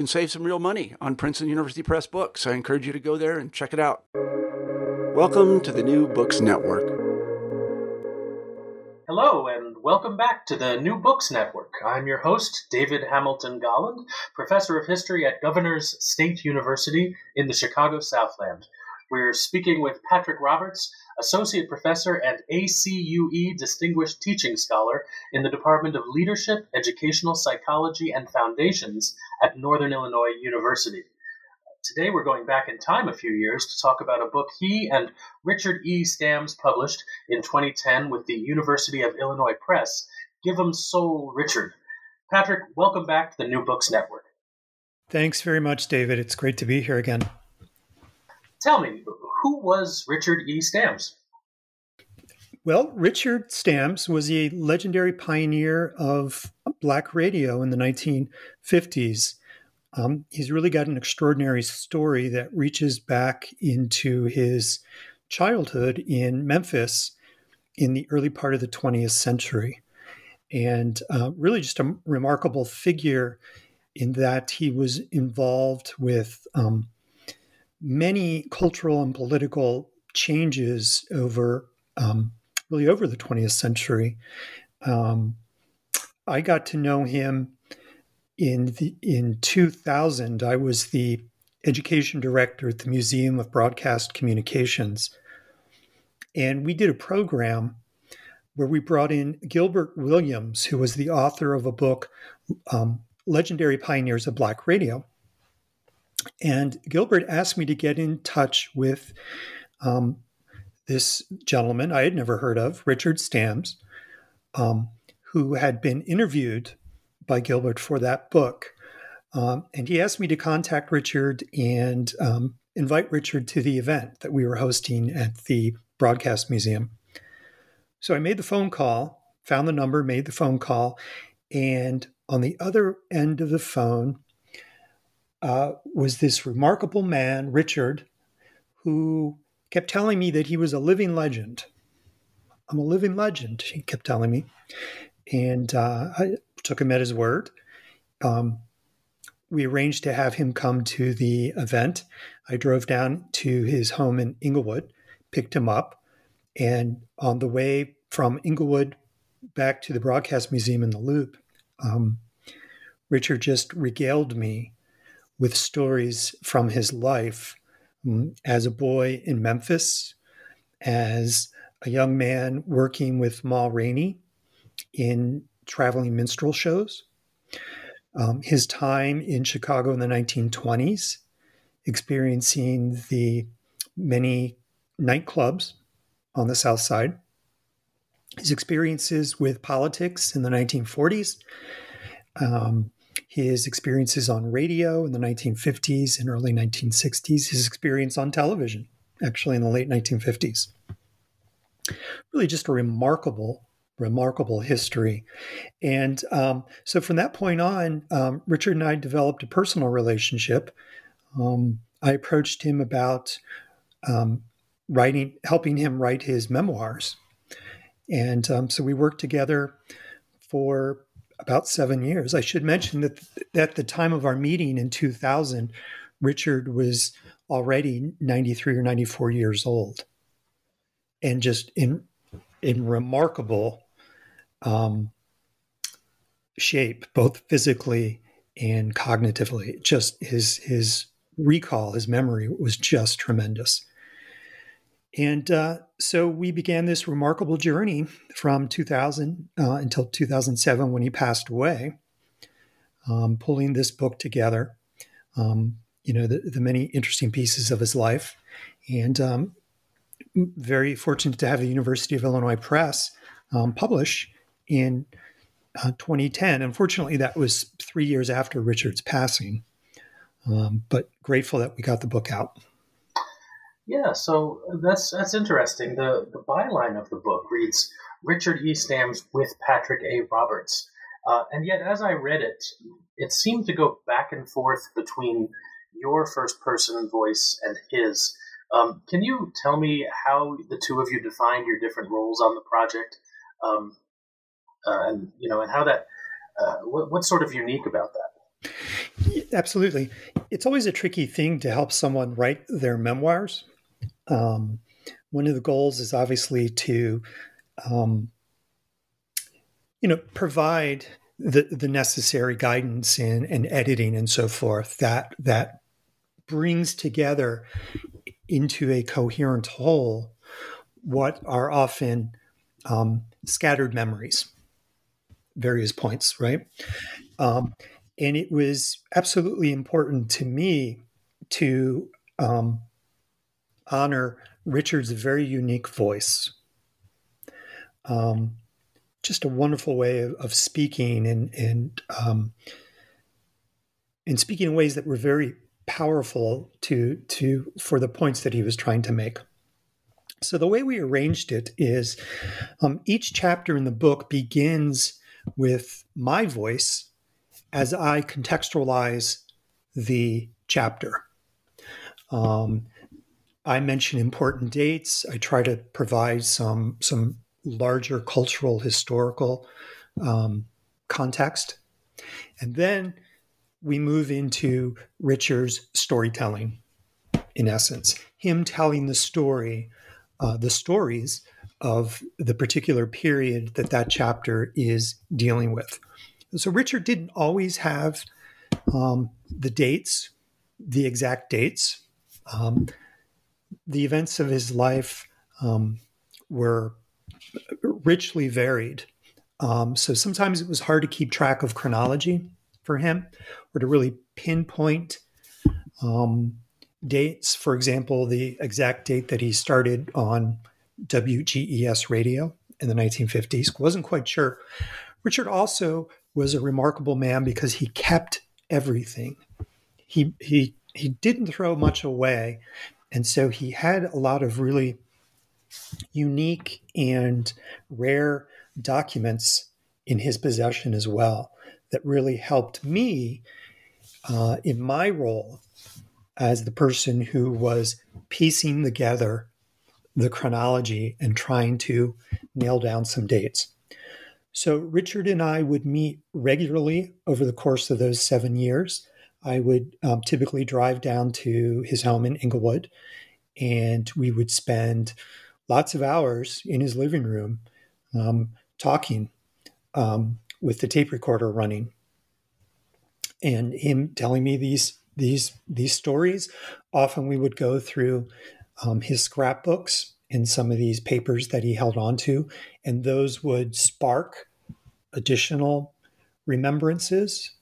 can save some real money on Princeton University Press books. I encourage you to go there and check it out. Welcome to the New Books Network. Hello, and welcome back to the New Books Network. I'm your host, David Hamilton Golland, professor of history at Governors State University in the Chicago Southland. We're speaking with Patrick Roberts, associate professor and ACUE distinguished teaching scholar in the Department of Leadership, Educational Psychology, and Foundations at Northern Illinois University. Today we're going back in time a few years to talk about a book he and Richard E. Stamz published in 2010 with the University of Illinois Press, Give 'em Soul Richard. Patrick, welcome back to the New Books Network. Thanks very much, David. It's great to be here again. Tell me, who was Richard E. Stamz? Well, Richard Stamz was a legendary pioneer of black radio in the 1950s. Um, he's really got an extraordinary story that reaches back into his childhood in Memphis in the early part of the 20th century. And uh, really just a remarkable figure in that he was involved with um, many cultural and political changes over um, really over the 20th century. Um, I got to know him in the, in 2000, I was the education director at the Museum of Broadcast Communications, and we did a program where we brought in Gilbert Williams, who was the author of a book, um, "Legendary Pioneers of Black Radio." And Gilbert asked me to get in touch with um, this gentleman I had never heard of, Richard Stamz, um, who had been interviewed by Gilbert for that book. Um, and he asked me to contact Richard and um, invite Richard to the event that we were hosting at the Broadcast Museum. So I made the phone call, found the number, made the phone call, and on the other end of the phone uh, was this remarkable man, Richard, who kept telling me that he was a living legend. I'm a living legend, he kept telling me. And uh, I took him at his word. Um, we arranged to have him come to the event. I drove down to his home in Englewood, picked him up, and on the way from Englewood back to the Broadcast Museum in the Loop, um, Richard just regaled me with stories from his life um, as a boy in Memphis, as a young man working with Ma Rainey in traveling minstrel shows. Um, his time in Chicago in the 1920s, experiencing the many nightclubs on the South Side, his experiences with politics in the 1940s, um, his experiences on radio in the 1950s and early 1960s, his experience on television, actually in the late 1950s. Really, just a remarkable remarkable history. And um, so from that point on, um, Richard and I developed a personal relationship. Um, I approached him about um, writing, helping him write his memoirs. And um, so we worked together for about seven years. I should mention that at the time of our meeting in 2000, Richard was already 93 or 94 years old and just in in remarkable um, shape, both physically and cognitively. Just his his recall, his memory was just tremendous. And uh, so we began this remarkable journey from 2000 uh, until 2007 when he passed away, um, pulling this book together. Um, you know, the, the, many interesting pieces of his life. And um, very fortunate to have the University of Illinois Press um, publish in uh, 2010. Unfortunately, that was three years after Richard's passing, um, but grateful that we got the book out. Yeah, so that's that's interesting. The the byline of the book reads Richard E. Stamz with Patrick A. Roberts, uh, and yet as I read it, it seemed to go back and forth between your first person voice and his. Um, can you tell me how the two of you defined your different roles on the project, um, uh, and you know, and how that uh, what, what's sort of unique about that? Absolutely, it's always a tricky thing to help someone write their memoirs. Um, one of the goals is obviously to, um, you know, provide the the necessary guidance in and editing and so forth that that brings together into a coherent whole what are often um, scattered memories, various points, right? Um, and it was absolutely important to me to um, honor Richard's very unique voice. Um, just a wonderful way of, of speaking and and um, and speaking in ways that were very powerful to to for the points that he was trying to make. So the way we arranged it is um, each chapter in the book begins with my voice as I contextualize the chapter. Um, I mention important dates. I try to provide some some larger cultural historical um, context, and then we move into Richard's storytelling, in essence, him telling the story, uh, the stories of the particular period that that chapter is dealing with. So Richard didn't always have um, the dates, the exact dates. Um, the events of his life um, were richly varied. Um, so sometimes it was hard to keep track of chronology for him or to really pinpoint um, dates. For example, the exact date that he started on WGES radio in the 1950s. Wasn't quite sure. Richard also was a remarkable man because he kept everything. He he he didn't throw much away, and so he had a lot of really unique and rare documents in his possession as well that really helped me uh, in my role as the person who was piecing together the chronology and trying to nail down some dates. So, Richard and I would meet regularly over the course of those seven years. I would um, typically drive down to his home in Englewood, and we would spend lots of hours in his living room um, talking um, with the tape recorder running and him telling me these these these stories. Often we would go through um, his scrapbooks and some of these papers that he held onto, and those would spark additional remembrances.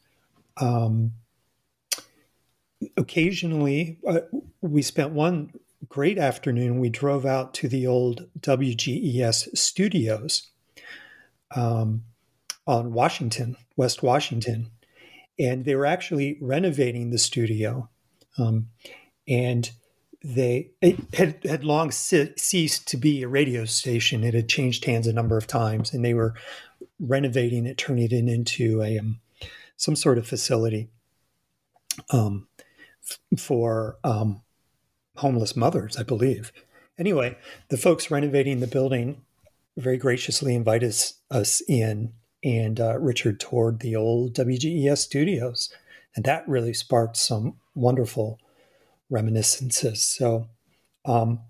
Um, occasionally, uh, we spent one great afternoon. We drove out to the old WGES studios um, on Washington, West Washington, and they were actually renovating the studio. Um, and they had, had long ceased to be a radio station. It had changed hands a number of times, and they were renovating it, turning it into a um, some sort of facility um, for um, homeless mothers, I believe. Anyway, the folks renovating the building very graciously invited us, us in, and uh, Richard toured the old WGES studios, and that really sparked some wonderful reminiscences. So um,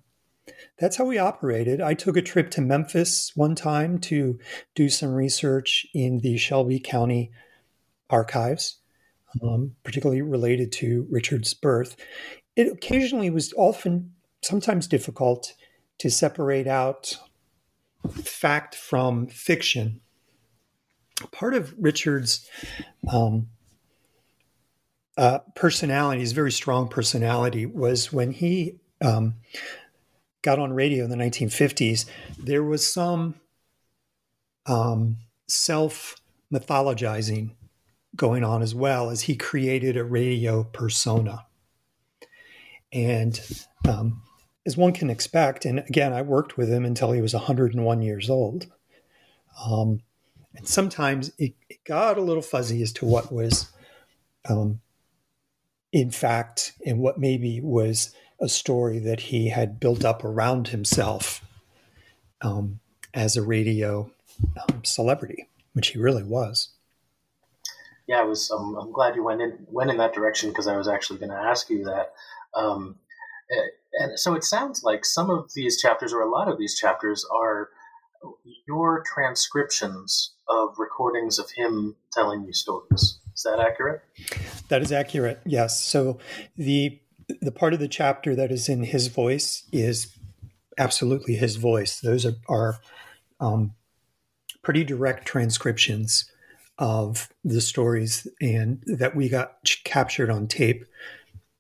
that's how we operated. I took a trip to Memphis one time to do some research in the Shelby County archives, um, particularly related to Richard's birth. It occasionally was often, sometimes difficult to separate out fact from fiction. Part of Richard's um, uh, personality, his very strong personality, was when he um, got on radio in the 1950s, there was some um, self mythologizing going on as well as he created a radio persona. And um, as one can expect, and again, I worked with him until he was 101 years old. Um, and sometimes it, it, got a little fuzzy as to what was, um, in fact, and what maybe was a story that he had built up around himself um, as a radio um, celebrity, which he really was. Yeah, I was. Um, I'm glad you went in went in that direction because I was actually going to ask you that. Um, and so it sounds like some of these chapters, or a lot of these chapters, are your transcriptions of recordings of him telling you stories. Is that accurate? That is accurate. Yes. So the the part of the chapter that is in his voice is absolutely his voice. Those are, are um, pretty direct transcriptions of the stories and that we got captured on tape.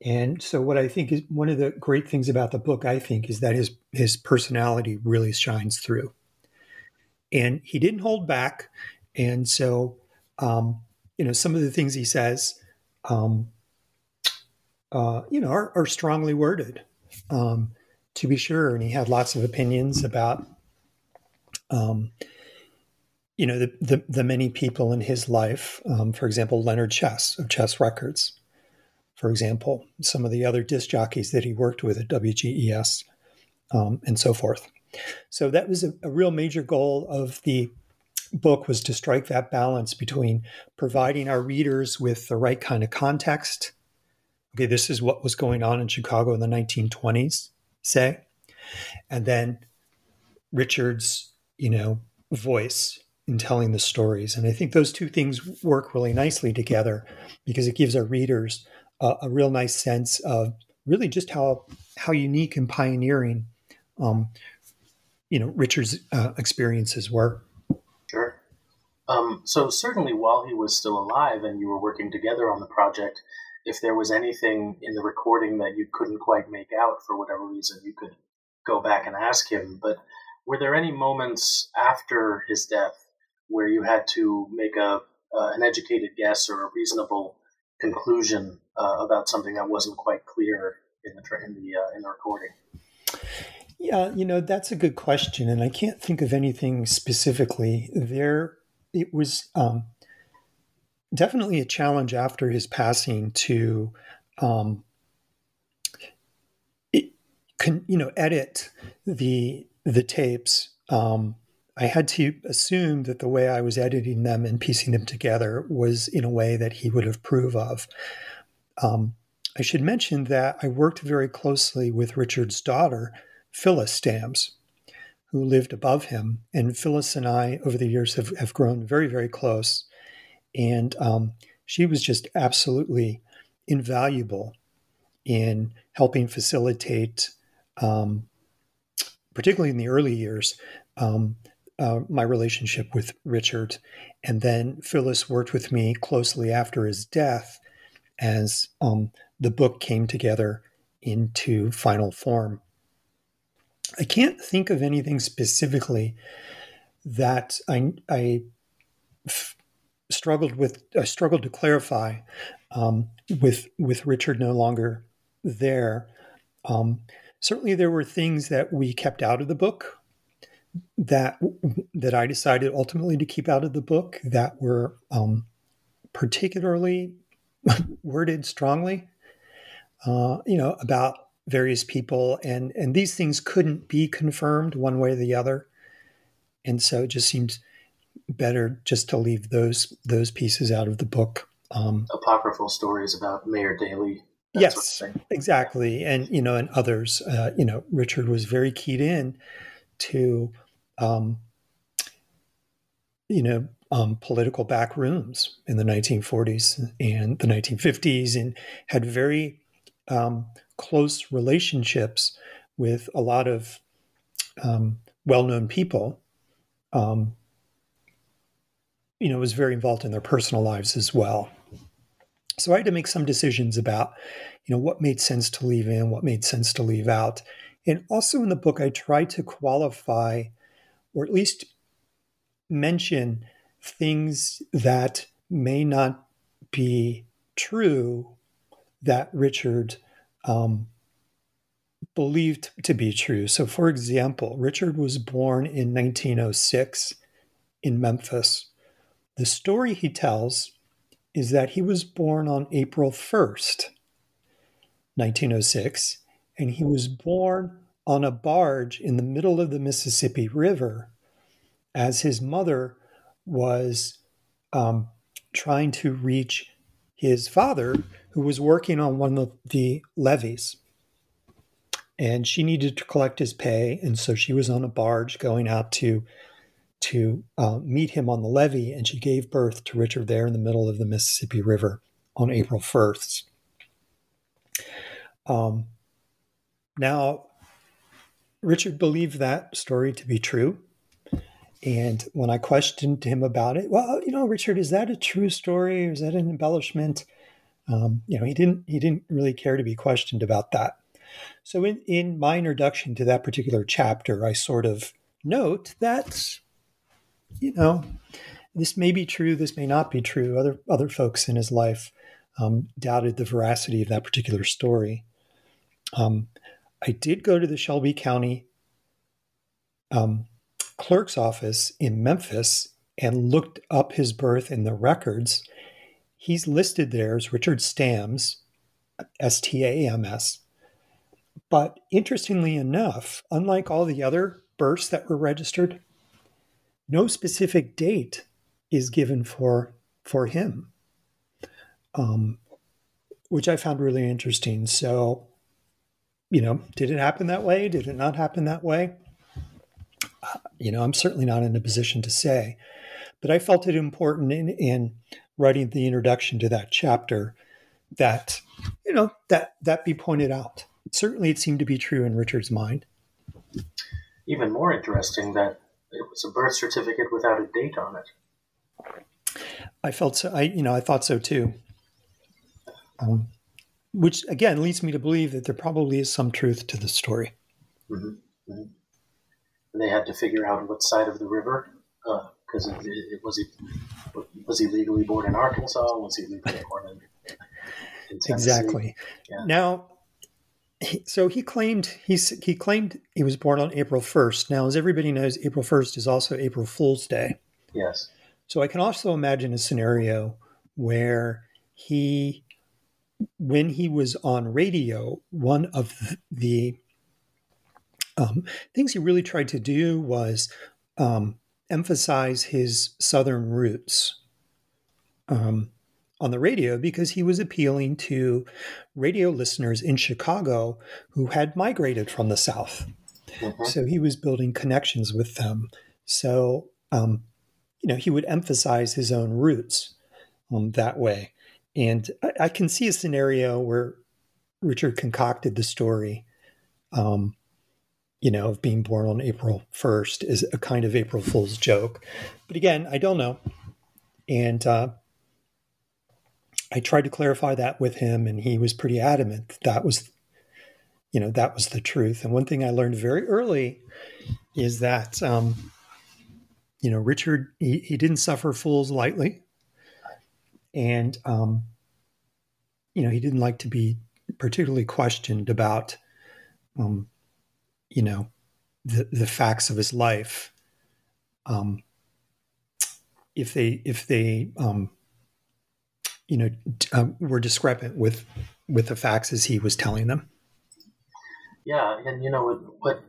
And so, what I think is one of the great things about the book, I think, is that his his personality really shines through, and he didn't hold back. And so, um, you know, some of the things he says, um, uh, you know, are, are strongly worded, um, to be sure. And he had lots of opinions about, um, you know, the, the, the many people in his life. Um, for example, Leonard Chess of Chess Records. For example, some of the other disc jockeys that he worked with at WGES, um, and so forth. So that was a, a real major goal of the book was to strike that balance between providing our readers with the right kind of context okay, this is what was going on in Chicago in the 1920s, say, and then Richard's, you know, voice in telling the stories. And I think those two things work really nicely together because it gives our readers a, a real nice sense of really just how how unique and pioneering, um, you know, Richard's uh, experiences were. Sure. Um, so certainly, while he was still alive and you were working together on the project, if there was anything in the recording that you couldn't quite make out for whatever reason, you could go back and ask him. But were there any moments after his death where you had to make a uh, an educated guess or a reasonable conclusion uh, about something that wasn't quite clear in the in the uh, in the recording? Yeah, you know that's a good question, and I can't think of anything specifically. There, it was. Um, definitely a challenge after his passing to um, it, can, you know edit the the tapes um, I had to assume that the way I was editing them and piecing them together was in a way that he would approve of. Um, I should mention that I worked very closely with Richard's daughter, Phyllis Stamz, who lived above him. And Phyllis and I, over the years, have, have grown very, very close. And um, she was just absolutely invaluable in helping facilitate, um, particularly in the early years, um, uh, my relationship with Richard. And then Phyllis worked with me closely after his death as um, the book came together into final form. I can't think of anything specifically that I, I struggled with I struggled to clarify um, with with Richard no longer there. Um, certainly, there were things that we kept out of the book that that I decided ultimately to keep out of the book that were um, particularly worded strongly. Uh, you know about various people, and and these things couldn't be confirmed one way or the other. and so it just seems better just to leave those those pieces out of the book. Um, Apocryphal stories about Mayor Daley. Yes, sort of exactly, and you know, and others. Uh, you know, Richard was very keyed in to, um, you know, um, political back rooms in the 1940s and the 1950s, and had very um, close relationships with a lot of um, well-known people. Um, you know, was very involved in their personal lives as well. So I had to make some decisions about, you know, what made sense to leave in, what made sense to leave out. And also in the book, I tried to qualify or at least mention things that may not be true that Richard um, believed to be true. So, for example, Richard was born in 1906 in Memphis. The story he tells is that he was born on April 1st, 1906, and he was born on a barge in the middle of the Mississippi River as his mother was um, trying to reach his father, who was working on one of the levees. And she needed to collect his pay, and so she was on a barge going out to to uh, meet him on the levee, and she gave birth to Richard there in the middle of the Mississippi River on April 1st. Um, now, Richard believed that story to be true. And when I questioned him about it, well, you know, Richard, is that a true story or is that an embellishment? Um, you know, he didn't he didn't really care to be questioned about that. So in, in my introduction to that particular chapter, I sort of note that you know, this may be true, this may not be true. Other other folks in his life um, doubted the veracity of that particular story. Um, I did go to the Shelby County um, clerk's office in Memphis and looked up his birth in the records. He's listed there as Richard Stams, S T A M S. But interestingly enough, unlike all the other births that were registered, no specific date is given for for him, um, which I found really interesting. So, you know, did it happen that way? Did it not happen that way? Uh, you know, I'm certainly not in a position to say, but I felt it important in, in writing the introduction to that chapter that you know that that be pointed out. Certainly, it seemed to be true in Richard's mind. Even more interesting that it was a birth certificate without a date on it. I felt so. I you know I thought so too. Um, which again leads me to believe that there probably is some truth to the story. Mm-hmm. Mm-hmm. They had to figure out what side of the river, because uh, it, it, was he was he legally born in Arkansas? Was he legally born in, in exactly? Yeah. Now so he claimed he's he claimed he was born on April 1st. Now, as everybody knows, April 1st is also April Fool's Day. Yes. So I can also imagine a scenario where he when he was on radio, one of the um, things he really tried to do was um, emphasize his southern roots. Um, on the radio because he was appealing to radio listeners in Chicago who had migrated from the South. Mm-hmm. So he was building connections with them. So, um, you know, he would emphasize his own roots um, that way. And I, I, can see a scenario where Richard concocted the story, um, you know, of being born on April 1st is a kind of April Fool's joke. But again, I don't know. And, uh, I tried to clarify that with him, and he was pretty adamant that, that was, you know, that was the truth. And one thing I learned very early is that, um, you know, Richard he, he didn't suffer fools lightly, and um, you know he didn't like to be particularly questioned about, um, you know, the the facts of his life. Um, if they if they um, you know, um, were discrepant with with the facts as he was telling them. Yeah, and you know what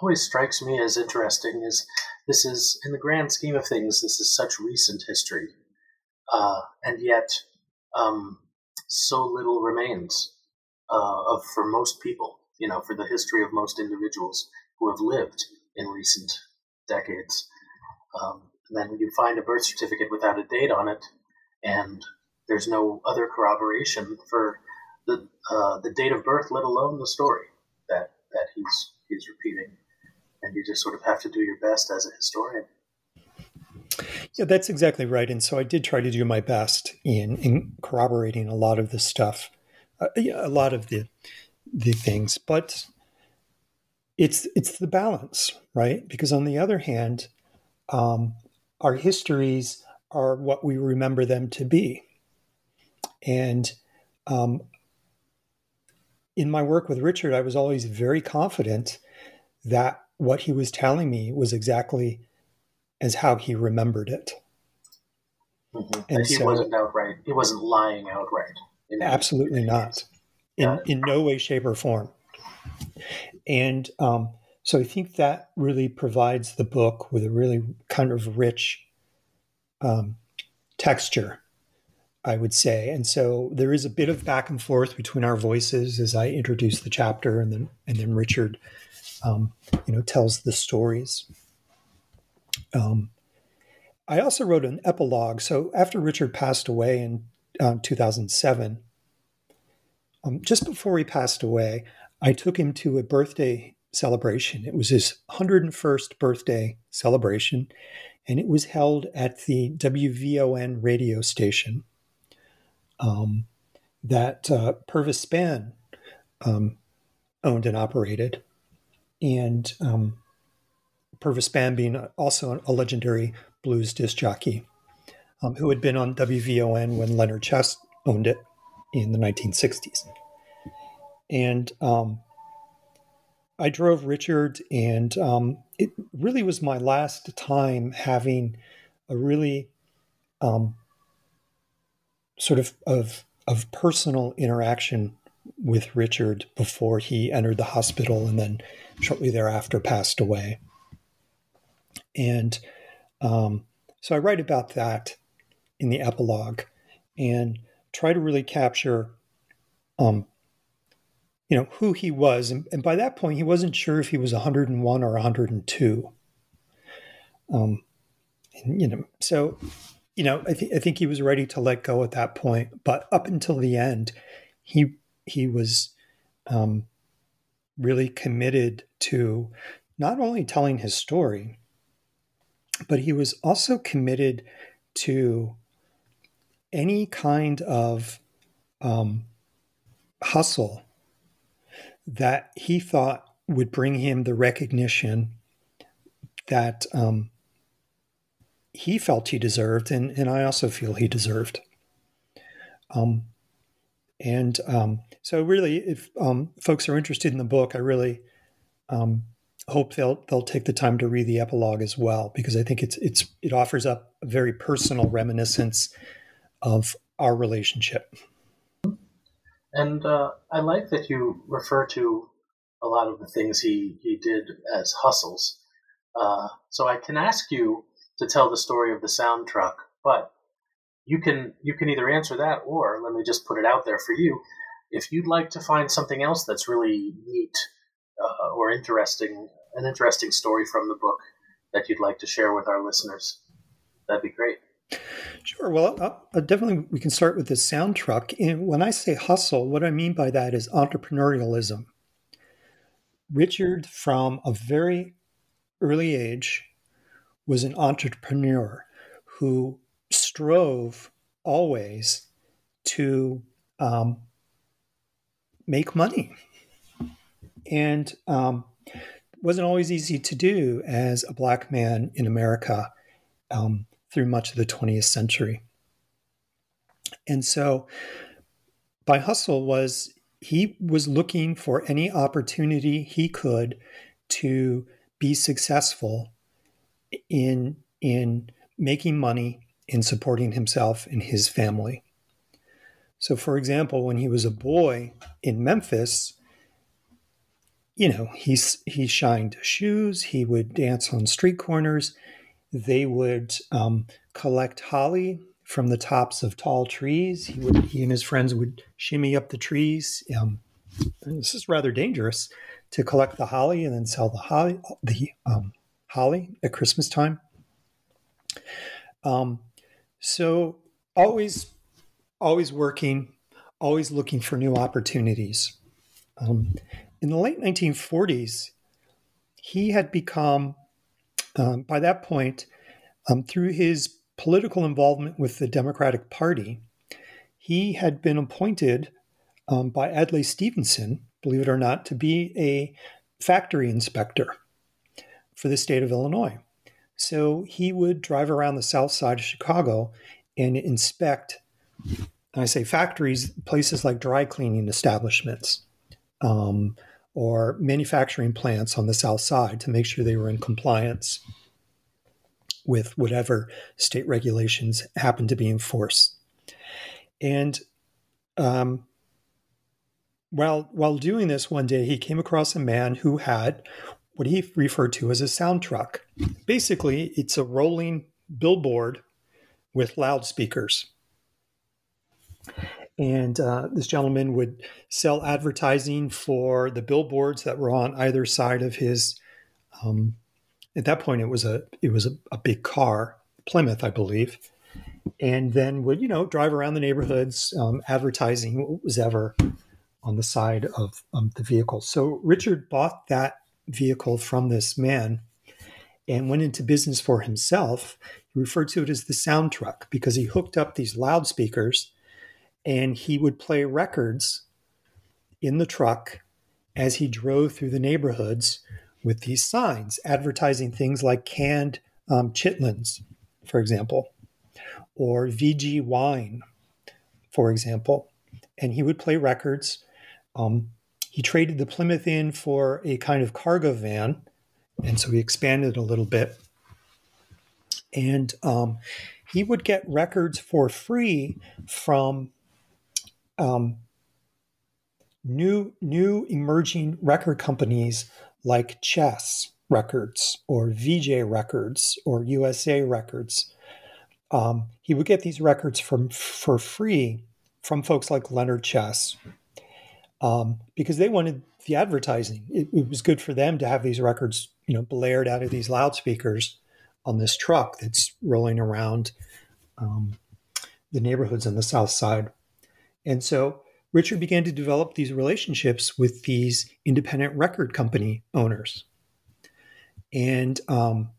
always strikes me as interesting is this is, in the grand scheme of things, this is such recent history, uh, and yet um, so little remains uh, of for most people. You know, for the history of most individuals who have lived in recent decades. Um, then you find a birth certificate without a date on it, and there's no other corroboration for the uh, the date of birth, let alone the story that that he's he's repeating. And you just sort of have to do your best as a historian. Yeah, that's exactly right. And so I did try to do my best in, in corroborating a lot of the stuff, uh, a lot of the the things. But it's it's the balance, right? Because on the other hand, um, our histories are what we remember them to be, and um, in my work with Richard, I was always very confident that what he was telling me was exactly as how he remembered it. Mm-hmm. And he so, wasn't outright. He wasn't lying outright. Absolutely not. In yeah. in no way, shape, or form. And um, so I think that really provides the book with a really kind of rich um, texture I would say. And so there is a bit of back and forth between our voices as I introduce the chapter, and then and then Richard, um, you know, tells the stories. Um, I also wrote an epilogue. So after Richard passed away in um, 2007, um, just before he passed away, I took him to a birthday celebration. It was his 101st birthday celebration, and it was held at the WVON radio station um, that uh, Purvis Spann um, owned and operated. And um, Purvis Spann being also a legendary blues disc jockey um, who had been on WVON when Leonard Chess owned it in the 1960s. And um, I drove Richard, and um, it really was my last time having a really um, sort of of of personal interaction with Richard before he entered the hospital and then shortly thereafter passed away. And um, so I write about that in the epilogue and try to really capture, um, you know, who he was. And, and, by that point, he wasn't sure if he was 101 or 102. Um, and, you know, so you know, I, th- I think he was ready to let go at that point. But up until the end, he he was um, really committed to not only telling his story, but he was also committed to any kind of um, hustle that he thought would bring him the recognition that um, he felt he deserved, and, and I also feel he deserved. Um, and um, so, really, if um, folks are interested in the book, I really um, hope they'll they'll take the time to read the epilogue as well, because I think it's it's it offers up a very personal reminiscence of our relationship. And uh, I like that you refer to a lot of the things he he did as hustles. Uh, so I can ask you to tell the story of the sound truck. But you can you can either answer that or let me just put it out there for you. If you'd like to find something else that's really neat uh, or interesting, an interesting story from the book that you'd like to share with our listeners, that'd be great. Sure. Well, uh, definitely we can start with the sound truck. And when I say hustle, what I mean by that is entrepreneurialism. Richard, from a very early age, was an entrepreneur who strove always to um, make money. And um, wasn't always easy to do as a black man in America um, through much of the 20th century. And so, by hustle was he was looking for any opportunity he could to be successful in in making money in supporting himself and his family. So, for example, when he was a boy in Memphis, you know, he's he shined shoes. He would dance on street corners. They would um, collect holly from the tops of tall trees. He would he and his friends would shimmy up the trees. Um, this is rather dangerous to collect the holly and then sell the holly the um, holly at Christmas time. Um, so always, always working, always looking for new opportunities. Um, in the late 1940s, he had become, um, by that point, um, through his political involvement with the Democratic Party, he had been appointed um, by Adlai Stevenson, believe it or not, to be a factory inspector for the state of Illinois. So he would drive around the south side of Chicago and inspect, I say factories, places like dry cleaning establishments um, or manufacturing plants on the south side to make sure they were in compliance with whatever state regulations happened to be in force. And um, while while doing this one day, he came across a man who had what he referred to as a sound truck. Basically, it's a rolling billboard with loudspeakers. And uh, this gentleman would sell advertising for the billboards that were on either side of his. Um, at that point, it was a it was a, a big car, Plymouth, I believe, and then would you know drive around the neighborhoods um, advertising what was ever on the side of um, the vehicle. So Richard bought that vehicle from this man and went into business for himself. He referred to it as the sound truck because he hooked up these loudspeakers and he would play records in the truck as he drove through the neighborhoods with these signs advertising things like canned um, chitlins, for example, or VG wine, for example. And he would play records. Um, he traded the Plymouth in for a kind of cargo van, and so he expanded a little bit. And um, he would get records for free from um, new new emerging record companies like Chess Records or Vee-Jay Records or USA Records. Um, he would get these records from for free from folks like Leonard Chess um, because they wanted the advertising. It, it, was good for them to have these records, you know, blared out of these loudspeakers on this truck that's rolling around um, the neighborhoods on the south side. And so Richard began to develop these relationships with these independent record company owners. And um,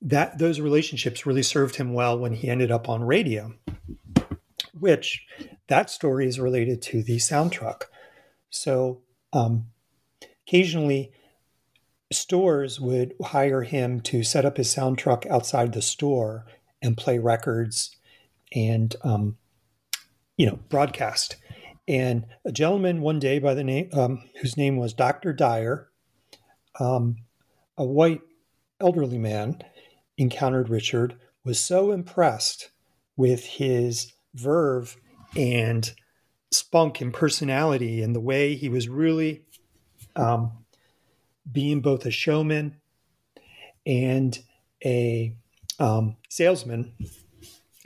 that those relationships really served him well when he ended up on radio, which that story is related to the sound truck. So um, occasionally, stores would hire him to set up his sound truck outside the store and play records and um, you know broadcast. And a gentleman one day by the name um, whose name was Dr. Dyer, um, a white elderly man, encountered Richard, was so impressed with his verve and spunk and personality and the way he was really um, being both a showman and a um, salesman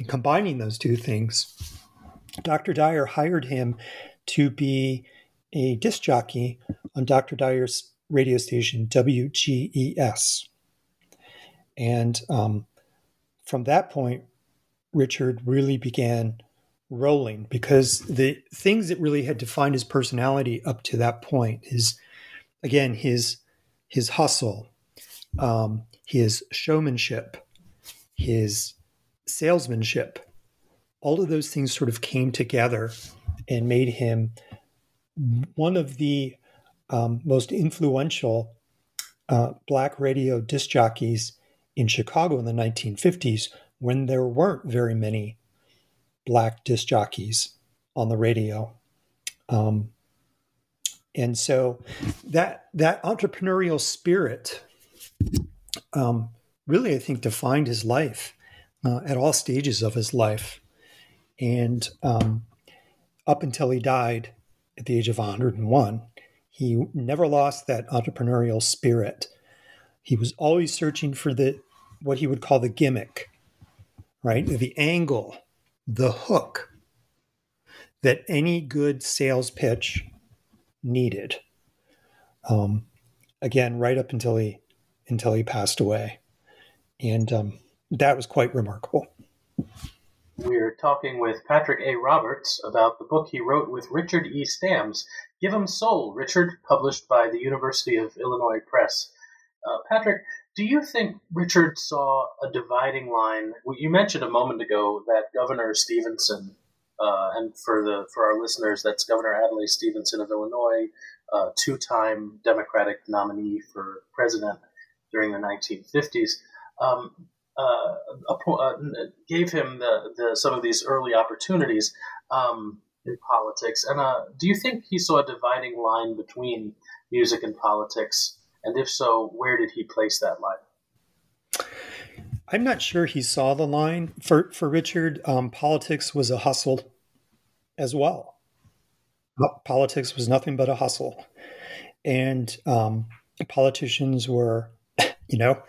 combining those two things dr dyer hired him to be a disc jockey on dr dyer's radio station wges and um, from that point richard really began rolling because the things that really had defined his personality up to that point is again his his hustle um, his showmanship his salesmanship all of those things sort of came together and made him one of the um, most influential uh, black radio disc jockeys in Chicago in the 1950s when there weren't very many black disc jockeys on the radio. Um, and so that that entrepreneurial spirit um, really, I think, defined his life uh, at all stages of his life, and um, up until he died at the age of 101, He never lost that entrepreneurial spirit. He was always searching for the what he would call the gimmick, right? The angle, the hook that any good sales pitch needed. Um, again, right up until he until he passed away, and um, that was quite remarkable. We're talking with Patrick A. Roberts about the book he wrote with Richard E. Stamz, Give 'em Soul, Richard, published by the University of Illinois Press. Uh, Patrick, do you think Richard saw a dividing line? Well, you mentioned a moment ago that Governor Stevenson, uh, and for the for our listeners, that's Governor Adlai Stevenson of Illinois, uh, two-time Democratic nominee for president during the 1950s. Um, gave him the, the, some of these early opportunities um, in politics. And uh, do you think he saw a dividing line between music and politics? And if so, where did he place that line? I'm not sure he saw the line. For for Richard, um, politics was a hustle as well. Politics was nothing but a hustle, and um, politicians were, you know,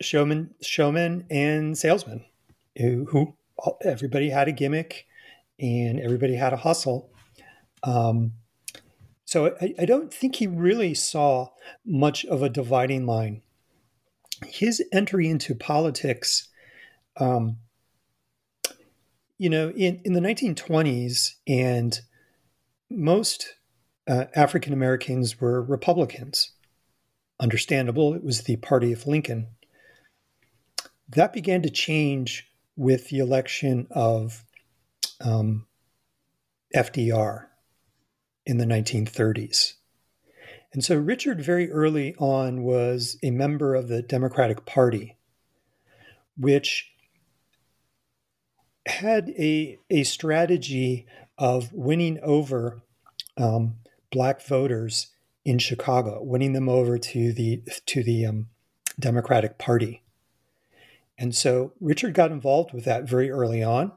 showmen, showmen and salesmen who, who everybody had a gimmick and everybody had a hustle. Um, so I, I, don't think he really saw much of a dividing line. His entry into politics, um, you know, in, in the 1920s, and most uh, African Americans were Republicans. Understandable, it was the party of Lincoln. That began to change with the election of um, FDR in the 1930s. And so Richard, very early on, was a member of the Democratic Party, which had a, a strategy of winning over um, black voters in Chicago, winning them over to the to the um, Democratic Party. And so Richard got involved with that very early on.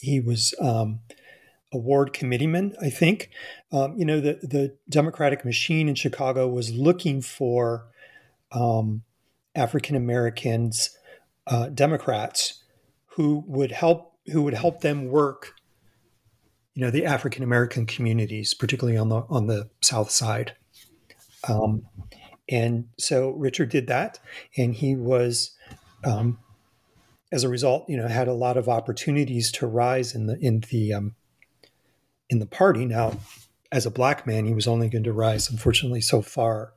He was um, a ward committeeman, I think. Um, you know, the, the Democratic machine in Chicago was looking for um, African Americans, uh, Democrats, who would help who would help them work. You know, the African American communities, particularly on the on the South Side. Um, and so Richard did that, and he was um, as a result, you know, had a lot of opportunities to rise in the in the um, in the party. Now, as a black man, he was only going to rise, unfortunately, so far.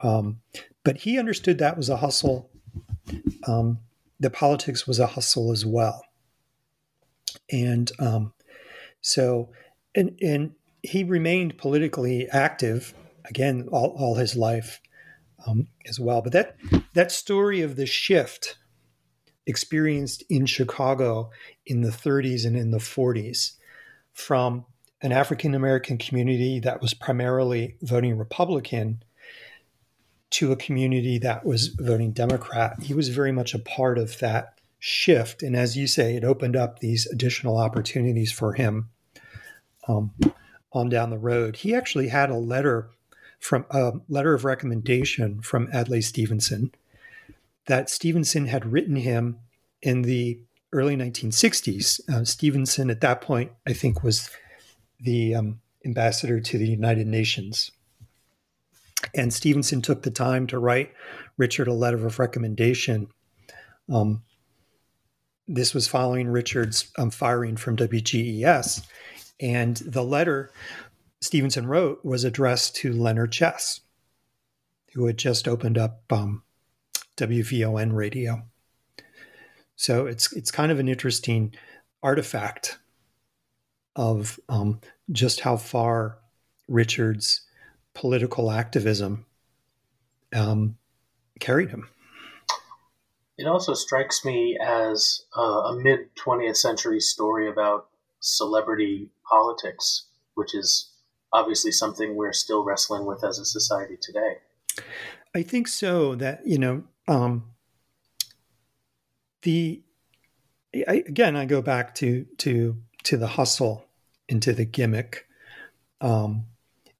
Um, but he understood that was a hustle. Um, the politics was a hustle as well, and um, so and and he remained politically active again all, all his life um, as well. But that that story of the shift experienced in Chicago in the 30s and in the 40s from an African American community that was primarily voting Republican to a community that was voting Democrat. He was very much a part of that shift. And as you say, it opened up these additional opportunities for him um, on down the road. He actually had a letter from a letter of recommendation from Adlai Stevenson that Stevenson had written him in the early 1960s. Uh, Stevenson, at that point, I think, was the um, ambassador to the United Nations. And Stevenson took the time to write Richard a letter of recommendation. Um, this was following Richard's um, firing from WGES. And the letter Stevenson wrote was addressed to Leonard Chess, who had just opened up um, WVON radio. So it's it's kind of an interesting artifact of um, just how far Richard's political activism um, carried him. It also strikes me as uh, a mid 20th century story about celebrity politics, which is obviously something we're still wrestling with as a society today. I think so. That you know, um, the I, again, I go back to to to the hustle and to the gimmick. Um,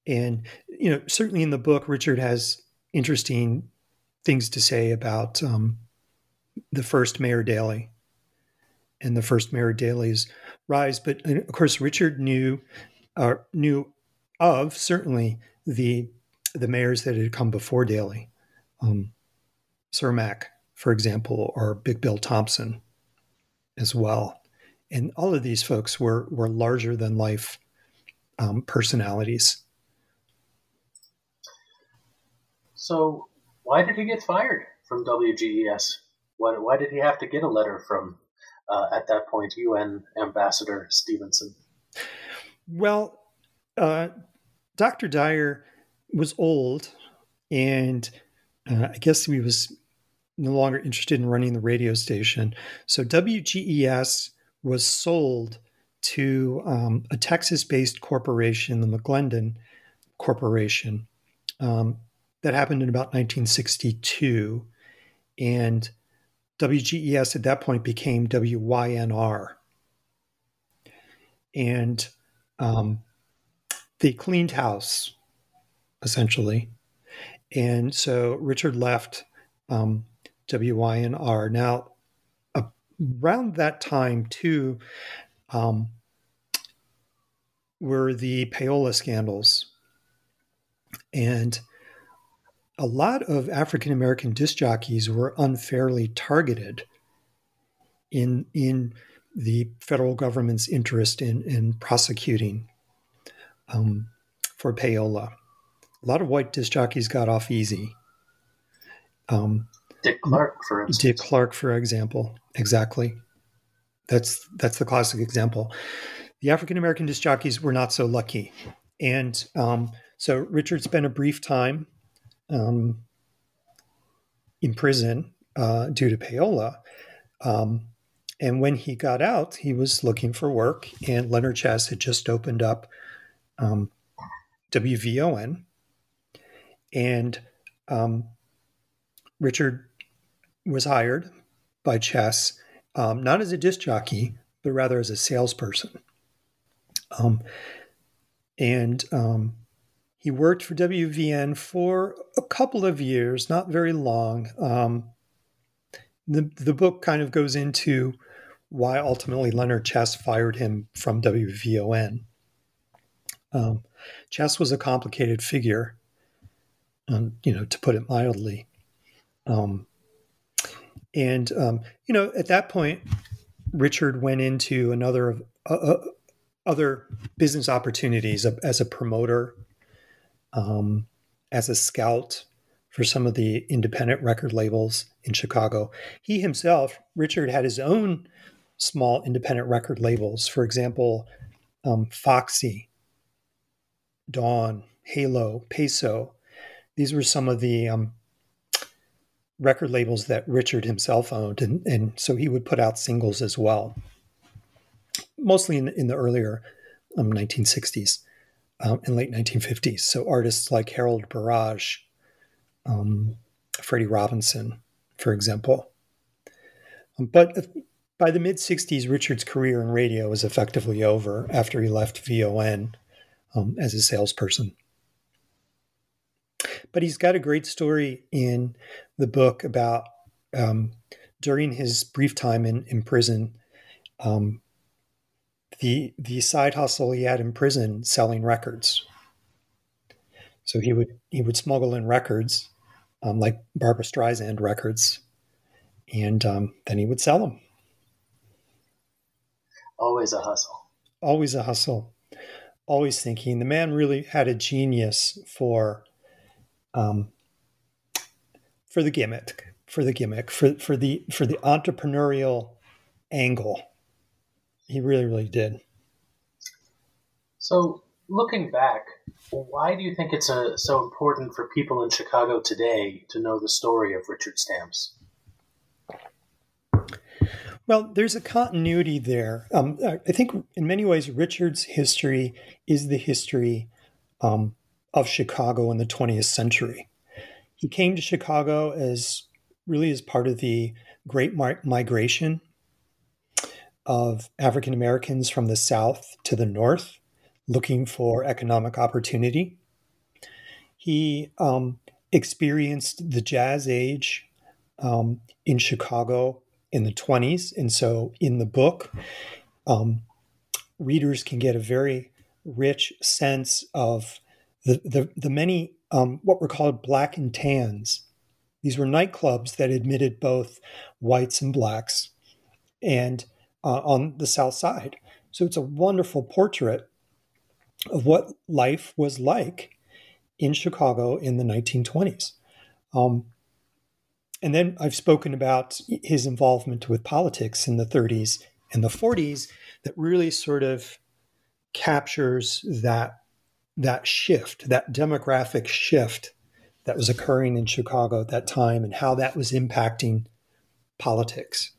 And, you know, certainly in the book, Richard has interesting things to say about um, the first Mayor Daley and the first Mayor Daley's rise. But of course, Richard knew uh, knew of certainly the the mayors that had come before Daley, um, Cermak, for example, or Big Bill Thompson, as well. And all of these folks were were larger than life um, personalities. So, why did he get fired from WGES? Why, why did he have to get a letter from, uh, at that point, UN Ambassador Stevenson? Well, uh, Dr. Dyer was old, and uh, I guess he was no longer interested in running the radio station. So WGES was sold to um, a Texas based corporation, the McLendon Corporation. Um, that happened in about 1962. And WGES at that point became WYNR. And um, they cleaned house, essentially. And so Richard left um, WYNR. Now, around that time, too, um, were the payola scandals. And a lot of African American disc jockeys were unfairly targeted in in the federal government's interest in in prosecuting um, for payola. A lot of white disc jockeys got off easy. Um, Dick Clark, for instance. Dick Clark, for example, exactly. That's that's the classic example. The African American disc jockeys were not so lucky, and um, so Richard spent a brief time um, in prison uh, due to payola. Um, and when he got out, he was looking for work, and Leonard Chess had just opened up um, WVON. And um, Richard was hired by Chess, um, not as a disc jockey, but rather as a salesperson. Um, and um, he worked for WVN for a couple of years, not very long. Um, the, the book kind of goes into why ultimately Leonard Chess fired him from WVON. Um, Chess was a complicated figure, um, you know, to put it mildly. Um, and, um, you know, at that point, Richard went into another uh, uh, other business opportunities as a promoter um, as a scout for some of the independent record labels in Chicago. He himself, Richard, had his own small independent record labels. For example, um, Foxy, Dawn, Halo, Peso. These were some of the um, record labels that Richard himself owned, and, and so he would put out singles as well, mostly in, in the earlier um, 1960s um, in late 1950s. So artists like Harold Burrage, um, Freddie Robinson, for example. Um, but by the mid 60s, Richard's career in radio was effectively over after he left VON um, as a salesperson. But he's got a great story in the book about um, during his brief time in, in prison, um, the the side hustle he had in prison selling records. So he would he would smuggle in records, um, like Barbra Streisand records, and um, then he would sell them. Always a hustle. Always a hustle. Always thinking the man really had a genius for, um, for the gimmick, for the gimmick, for for the for the entrepreneurial angle he really, really did. So, looking back, why do you think it's a, uh, so important for people in Chicago today to know the story of Richard Stamz? Well, there's a continuity there. Um, I think in many ways, Richard's history is the history um, of Chicago in the 20th century. He came to Chicago as really as part of the Great Migration of African Americans from the South to the North looking for economic opportunity. he um, experienced the jazz age um, in Chicago in the 20s. And so in the book, um, readers can get a very rich sense of the, the, the many um, what were called black and tans. These were nightclubs that admitted both whites and blacks and uh, on the South Side. So it's a wonderful portrait of what life was like in Chicago in the 1920s. Um, and then I've spoken about his involvement with politics in the 30s and the 40s that really sort of captures that that shift, that demographic shift that was occurring in Chicago at that time and how that was impacting politics.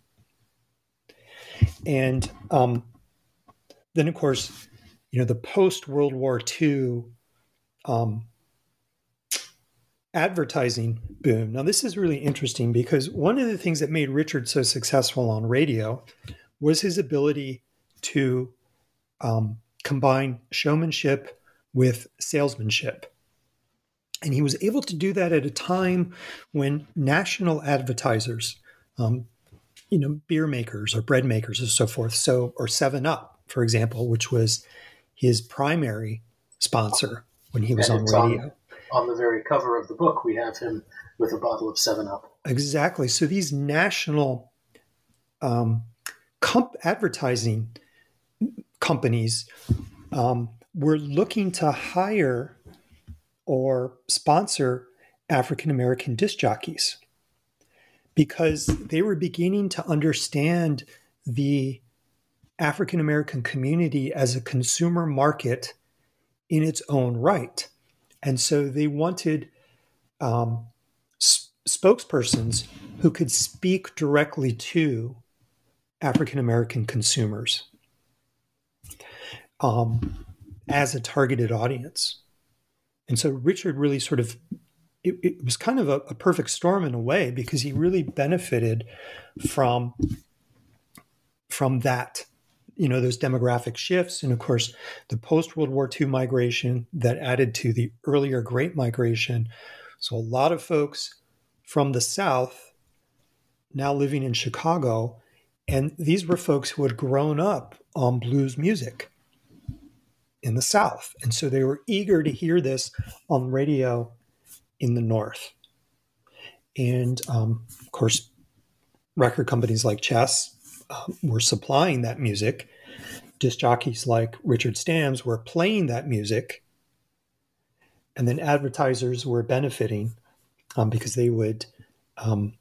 And um, then, of course, you know, the post World War II um, advertising boom. Now, this is really interesting because one of the things that made Richard so successful on radio was his ability to um, combine showmanship with salesmanship. And he was able to do that at a time when national advertisers, um, you know, beer makers or bread makers and so forth, so or Seven Up, for example, which was his primary sponsor when he was on radio. On, on the very cover of the book, we have him with a bottle of Seven Up. Exactly. So these national um, comp- advertising companies um, were looking to hire or sponsor African American disc jockeys because they were beginning to understand the African American community as a consumer market in its own right. And so they wanted um, s- spokespersons who could speak directly to African American consumers um, as a targeted audience. And so Richard really sort of, it, it was kind of a, a perfect storm in a way because he really benefited from from that you know those demographic shifts and of course the post world war ii migration that added to the earlier great migration so a lot of folks from the south now living in chicago and these were folks who had grown up on blues music in the South. And so they were eager to hear this on radio in the North. And um, of course, record companies like Chess uh, were supplying that music. Disc jockeys like Richard Stamz were playing that music. And then advertisers were benefiting um, because they would um,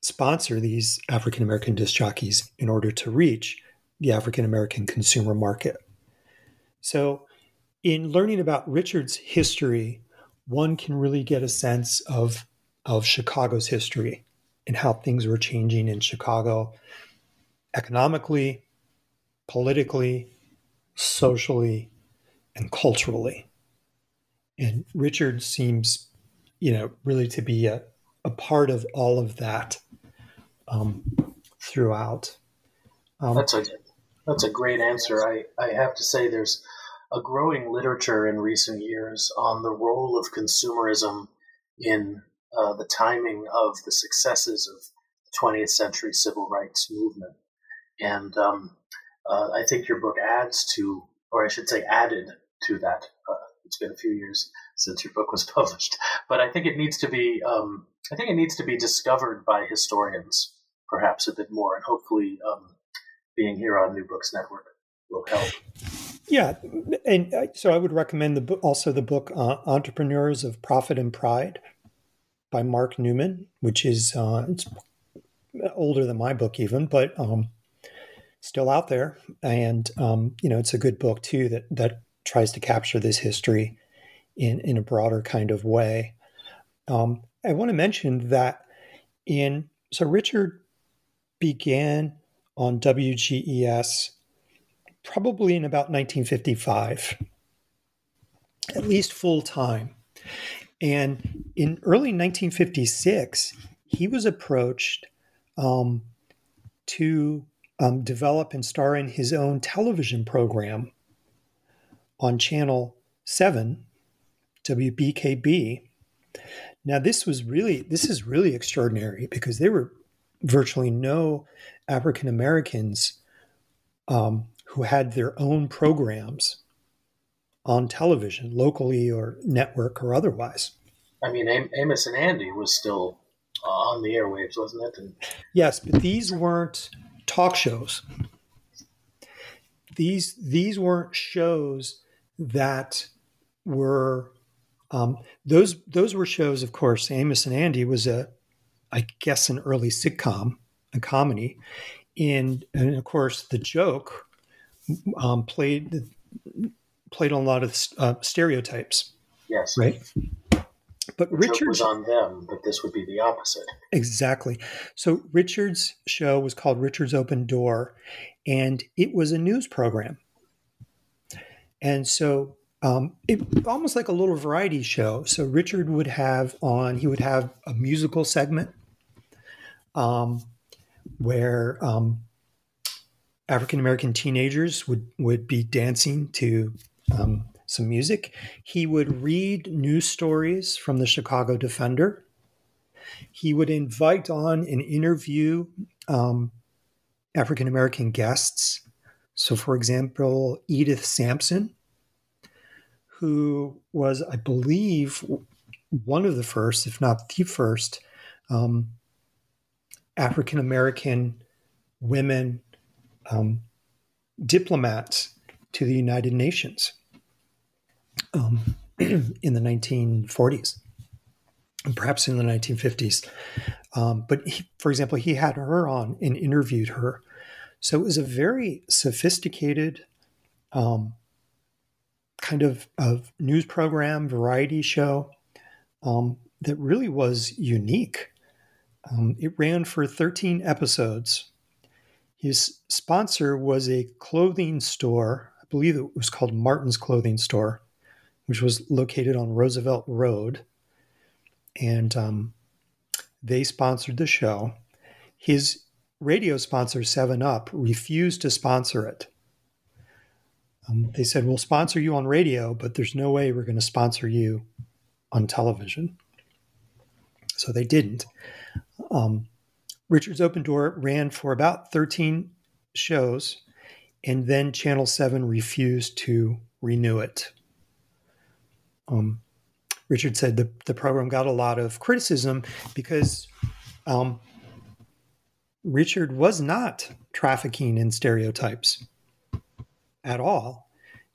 sponsor these African American disc jockeys in order to reach the African American consumer market. So, in learning about Richard's history, one can really get a sense of, of Chicago's history and how things were changing in Chicago economically, politically, socially, and culturally. And Richard seems, you know, really to be a, a part of all of that um, throughout. Um, that's a that's a great answer. I, I have to say, there's a growing literature in recent years on the role of consumerism in uh, the timing of the successes of the 20th century civil rights movement. And um, uh, I think your book adds to, or I should say, added to that. Uh, it's been a few years since your book was published, but I think it needs to be. Um, I think it needs to be discovered by historians, perhaps a bit more, and hopefully, um, being here on New Books Network will help. Yeah, and so I would recommend the also the book uh, "Entrepreneurs of Profit and Pride" by Mark Newman, which is uh, it's older than my book even, but um, still out there, and um, you know it's a good book too that that tries to capture this history in in a broader kind of way. Um, I want to mention that in so Richard began on WGES probably in about 1955, at least full time. And in early 1956, he was approached um, to um, develop and star in his own television program on Channel 7, WBKB. Now this was really this is really extraordinary because there were virtually no African Americans um, who had their own programs on television, locally or network or otherwise. I mean, Am- Amos and Andy was still uh, on the airwaves, wasn't it? And- yes, but these weren't talk shows. These these weren't shows that were um, those those were shows. Of course, Amos and Andy was a, I guess, an early sitcom, a comedy, and and of course the joke um, played played on a lot of uh, stereotypes. Yes. Right. But the Richard's was on them, but this would be the opposite. Exactly. So Richard's show was called Richard's Open Door, and it was a news program. And so um, it almost like a little variety show. So Richard would have on he would have a musical segment, um, where um, African American teenagers would would be dancing to um, some music. He would read news stories from the Chicago Defender. He would invite on and interview um, African American guests. So, for example, Edith Sampson, who was, I believe, one of the first, if not the first, um, African American women um, diplomats to the United Nations um, in the 1940s, and perhaps in the 1950s. Um, but he, for example, he had her on and interviewed her. So it was a very sophisticated um, kind of, of news program, variety show um, that really was unique. Um, it ran for 13 episodes. His sponsor was a clothing store. I believe it was called Martin's Clothing Store which was located on Roosevelt Road. And um, they sponsored the show. His radio sponsor, 7 Up, refused to sponsor it. Um, they said, We'll sponsor you on radio, but there's no way we're going to sponsor you on television. So they didn't. Um, Richard's Open Door ran for about 13 shows, and then Channel 7 refused to renew it. Um, Richard said the, the program got a lot of criticism because um, Richard was not trafficking in stereotypes at all.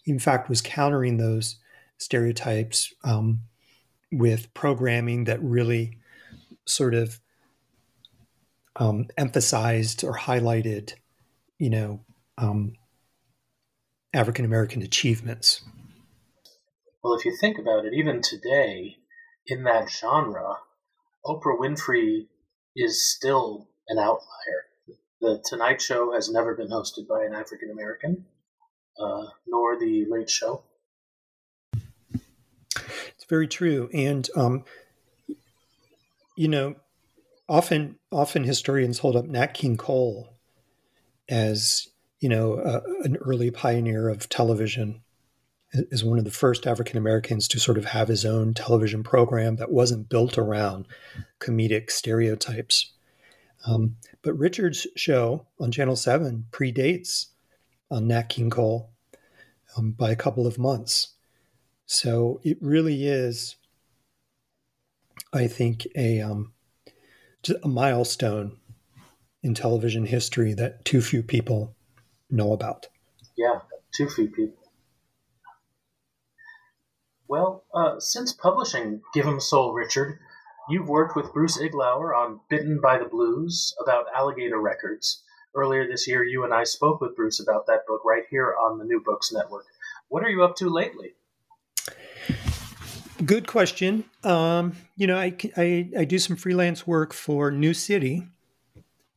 In fact, was countering those stereotypes um, with programming that really sort of um, emphasized or highlighted, you know, um, African American achievements. Well, if you think about it, even today, in that genre, Oprah Winfrey is still an outlier. The Tonight Show has never been hosted by an African American, uh, nor The Late Show. It's very true, and um, you know, often often historians hold up Nat King Cole as you know uh, an early pioneer of television is one of the first African Americans to sort of have his own television program that wasn't built around comedic stereotypes. Um, but Richard's show on Channel 7 predates on Nat King Cole um, by a couple of months. So it really is, I think, a, um, a milestone in television history that too few people know about. Yeah, too few people. Well, uh, since publishing Give 'em Soul, Richard, you've worked with Bruce Iglauer on Bitten by the Blues about Alligator Records. Earlier this year, you and I spoke with Bruce about that book right here on the New Books Network. What are you up to lately? Good question. Um, you know, I, I, I, do some freelance work for New City,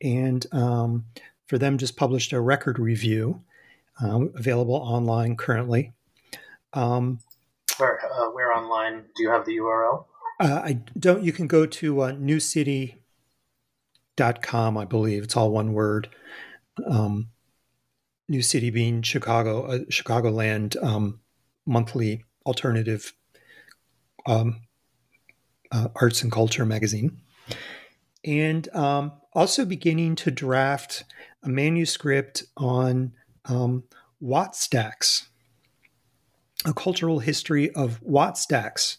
and um, for them, just published a record review um, available online currently. Where, uh, where online? Do you have the URL? Uh, I don't. You can go to uh, newcity.com, I believe. It's all one word. Um, New City being Chicago, uh, Chicagoland um, monthly alternative um, uh, Arts and Culture magazine, and um, also beginning to draft a manuscript on um, Wattstax, a cultural history of Wattstax.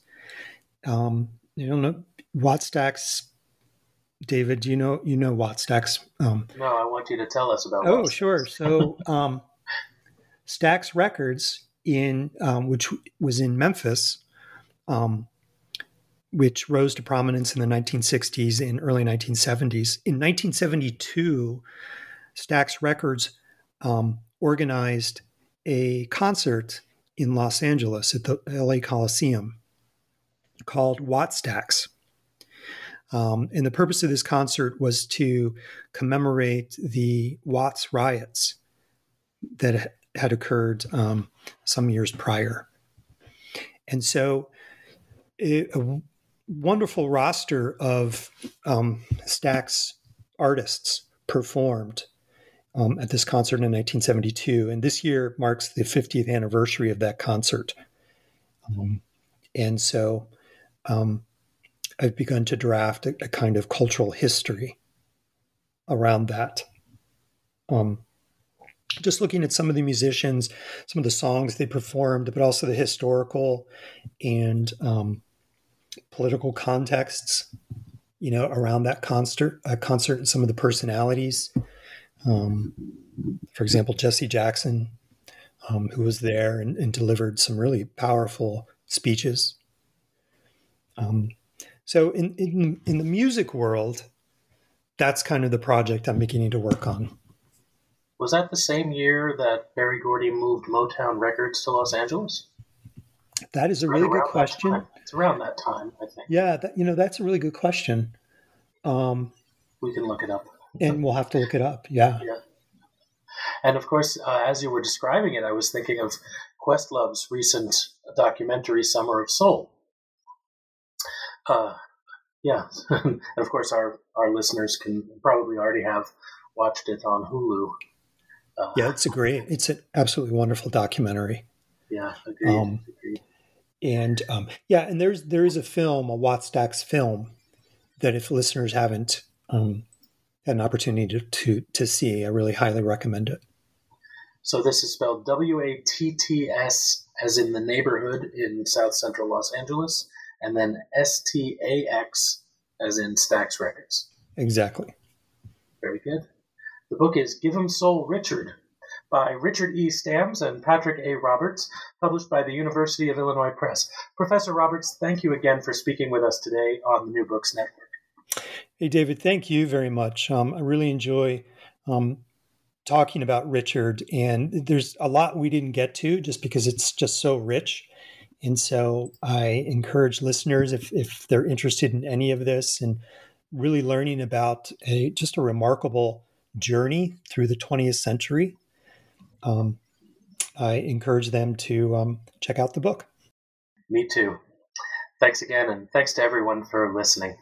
Um, you don't know Wattstax, David? Do you know you know Wattstax? Um, no, I want you to tell us about. Oh, sure. So, um, Stax Records in um, which was in Memphis, um, which rose to prominence in the 1960s and early 1970s. In 1972, Stax Records um, organized a concert in Los Angeles at the LA Coliseum called Wattstax. Um, and the purpose of this concert was to commemorate the Watts riots that had occurred um, some years prior. And so, a, a wonderful roster of um, Stax artists performed um, at this concert in 1972. And this year marks the 50th anniversary of that concert. Um, and so um, I've begun to draft a, a, kind of cultural history around that. Um, just looking at some of the musicians, some of the songs they performed, but also the historical and um, political contexts, you know, around that concert, uh, concert, and some of the personalities. Um, for example, Jesse Jackson, um, who was there and, and, delivered some really powerful speeches. Um, so, in, in in the music world, that's kind of the project I'm beginning to work on. Was that the same year that Berry Gordy moved Motown Records to Los Angeles? That is a really good question. It's around that time, I think. Yeah, that, you know that's a really good question. Um, we can look it up, and we'll have to look it up. Yeah. Yeah. And of course, uh, as you were describing it, I was thinking of Questlove's recent documentary "Summer of Soul." Uh, yeah, and of course, our our listeners can probably already have watched it on Hulu. Uh, yeah, it's a great, it's an absolutely wonderful documentary. Yeah, agreed. Um, agreed. And um, yeah, and there's there is a film, a Wattstax film, that if listeners haven't um, an opportunity to, to to see, I really highly recommend it. So this is spelled W A T T S, as in the neighborhood in South Central Los Angeles, and then S T A X, as in Stax Records. Exactly. Very good. The book is Give 'em Soul Richard by Richard E. Stamz and Patrick A. Roberts, published by the University of Illinois Press. Professor Roberts, thank you again for speaking with us today on the New Books Network. Hey, David, thank you very much. Um, I really enjoy um, talking about Richard, and there's a lot we didn't get to just because it's just so rich. And so I encourage listeners, if, if they're interested in any of this and really learning about a just a remarkable journey through the 20th century, um, I encourage them to um, check out the book. Me too. Thanks again, and thanks to everyone for listening.